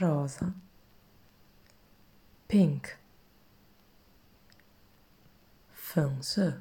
rosa, pink, 粉色